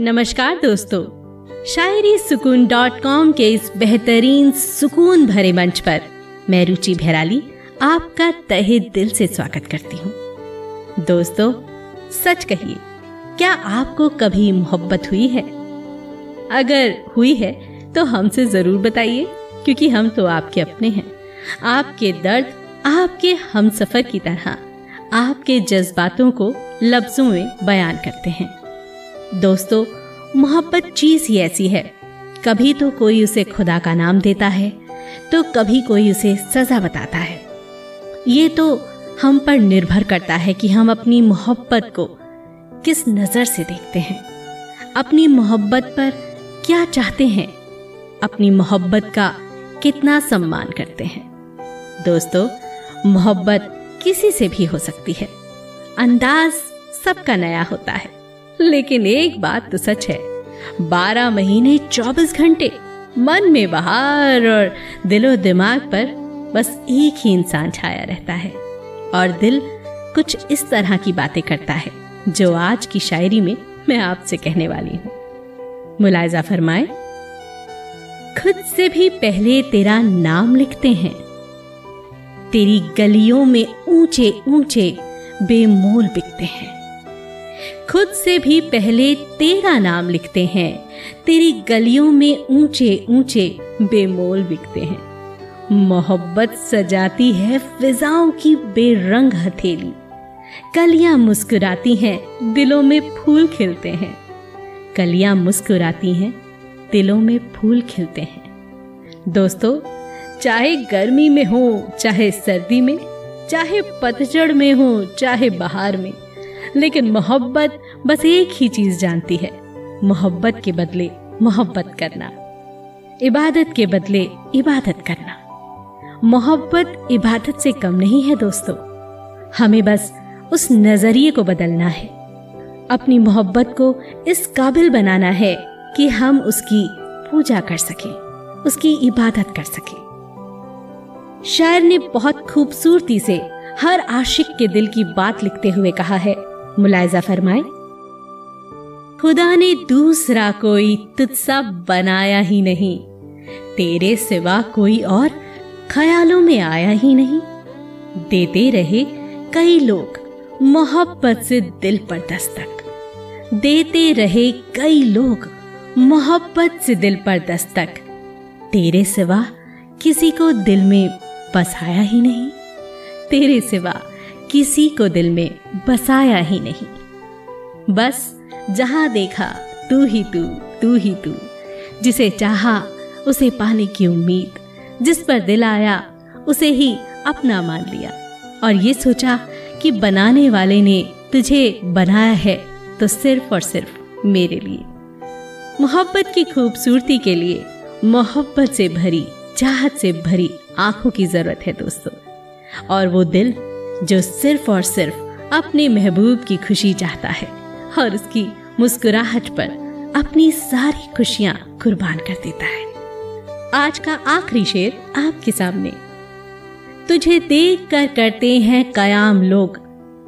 नमस्कार दोस्तों, शायरी सुकून डॉट कॉम के इस बेहतरीन सुकून भरे मंच पर मैं रुचि भैराली आपका तहे दिल से स्वागत करती हूँ। दोस्तों, सच कहिए, क्या आपको कभी मोहब्बत हुई है? अगर हुई है तो हमसे ज़रूर बताइए, क्योंकि हम तो आपके अपने हैं। आपके दर्द, आपके हम सफ़र की तरह, आपके जज्बातों को लफ्जों में बयान करते हैं। दोस्तों, मोहब्बत चीज़ ही ऐसी है। कभी तो कोई उसे खुदा का नाम देता है तो कभी कोई उसे सजा बताता है। ये तो हम पर निर्भर करता है कि हम अपनी मोहब्बत को किस नज़र से देखते हैं। अपनी मोहब्बत पर क्या चाहते हैं? अपनी मोहब्बत का कितना सम्मान करते हैं। दोस्तों, मोहब्बत किसी से भी हो सकती है। अंदाज सबका नया होता है। लेकिन एक बात तो सच है, बारह महीने चौबीस घंटे, मन में बहार और दिलो दिमाग पर बस एक ही इंसान छाया रहता है। और दिल कुछ इस तरह की बातें करता है, जो आज की शायरी में मैं आपसे कहने वाली हूँ। मुलायजा फरमाए, खुद से भी पहले तेरा नाम लिखते हैं। तेरी गलियों में ऊँचे ऊँचे बेमोल बिकते हैं। खुद से भी पहले तेरा नाम लिखते हैं। तेरी गलियों में ऊँचे ऊँचे बेमोल बिकते हैं। मोहब्बत सजाती है फिजाओं की बेरंग हथेली। कलियाँ मुस्कुराती हैं, दिलों में फूल खिलते हैं। कलियाँ मुस्कुराती हैं, दिलों में फूल खिलते हैं। दोस्तों, चाहे गर्मी में हो, चाहे सर्दी में, चाहे पतझड़ में हो, चाहे बहार में लेकिन मोहब्बत बस एक ही चीज़ जानती है, मोहब्बत के बदले मोहब्बत करना। इबादत के बदले इबादत करना। मोहब्बत इबादत से कम नहीं है दोस्तों। हमें बस उस नज़रिए को बदलना है। अपनी मोहब्बत को इस काबिल बनाना है कि हम उसकी पूजा कर सकें, उसकी इबादत कर सकें। शायर ने बहुत खूबसूरती से हर आशिक के दिल की बात लिखते हुए कहा है मुलायजा फरमाए, खुदा ने दूसरा कोई तुझसा बनाया ही नहीं, तेरे सिवा कोई और ख्यालों में आया ही नहीं। देते रहे कई लोग मोहब्बत से दिल पर दस्तक। देते रहे कई लोग मोहब्बत से दिल पर दस्तक। तेरे सिवा किसी को दिल में बसाया ही नहीं, तेरे सिवा किसी को दिल में बसाया ही नहीं। बस जहाँ देखा, तू ही तू तू ही तू। जिसे चाहा, उसे पाने की उम्मीद। जिस पर दिल आया, उसे ही अपना मान लिया। और ये सोचा कि बनाने वाले ने तुझे बनाया है तो सिर्फ़ और सिर्फ़ मेरे लिए। मोहब्बत की खूबसूरती के लिए मोहब्बत से भरी, चाहत से भरी आँखों की ज़रूरत है दोस्तों। और वो दिल जो सिर्फ़ और सिर्फ़ अपने महबूब की खुशी चाहता है और उसकी मुस्कुराहट पर अपनी सारी खुशियाँ कुर्बान कर देता है। आज का आखिरी शेर आपके सामने। तुझे देख कर करते हैं कयाम लोग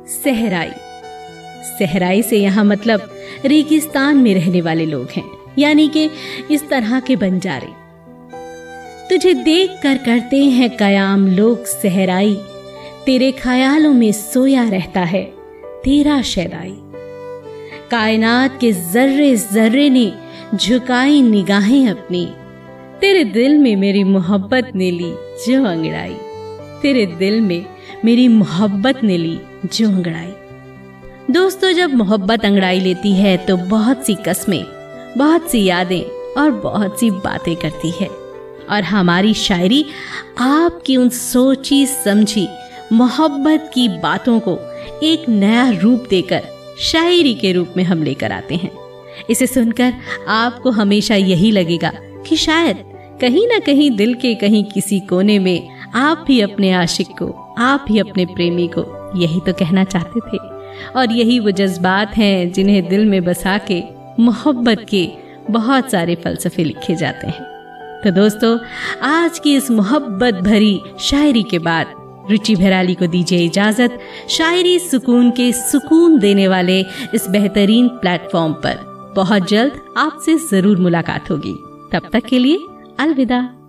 सहराई। सहराई से यहाँ मतलब रेगिस्तान में रहने वाले लोग हैं, यानी कि इस तरह के बंजारे। तुझे देख कर करते हैं कयाम लोग सहराई। तेरे ख्यालों में सोया रहता है, तेरा शैदाई कायनात के जर्रे जर्रे ने झुकाई निगाहें अपनी। तेरे दिल में मेरी मोहब्बत ने ली जो अंगड़ाई। तेरे दिल में मेरी मोहब्बत ने ली जो अंगड़ाई। दोस्तों, जब मोहब्बत अंगड़ाई लेती है तो बहुत सी कस्में, बहुत सी यादें और बहुत सी बातें करती है। और हमारी शायरी आपकी उन सोची समझी मोहब्बत की बातों को एक नया रूप देकर शायरी के रूप में हम लेकर आते हैं। इसे सुनकर आपको हमेशा यही लगेगा कि शायद कहीं ना कहीं दिल के कहीं किसी कोने में आप भी अपने आशिक को, आप भी अपने प्रेमी को यही तो कहना चाहते थे। और यही वो जज्बात हैं जिन्हें दिल में बसा के मोहब्बत के बहुत सारे फलसफे लिखे जाते हैं। तो दोस्तों, आज की इस मोहब्बत भरी शायरी के बाद रुचि भराली को दीजिए इजाज़त। शायरी सुकून के सुकून देने वाले इस बेहतरीन प्लेटफॉर्म पर। बहुत जल्द आपसे ज़रूर मुलाकात होगी। तब तक के लिए अलविदा।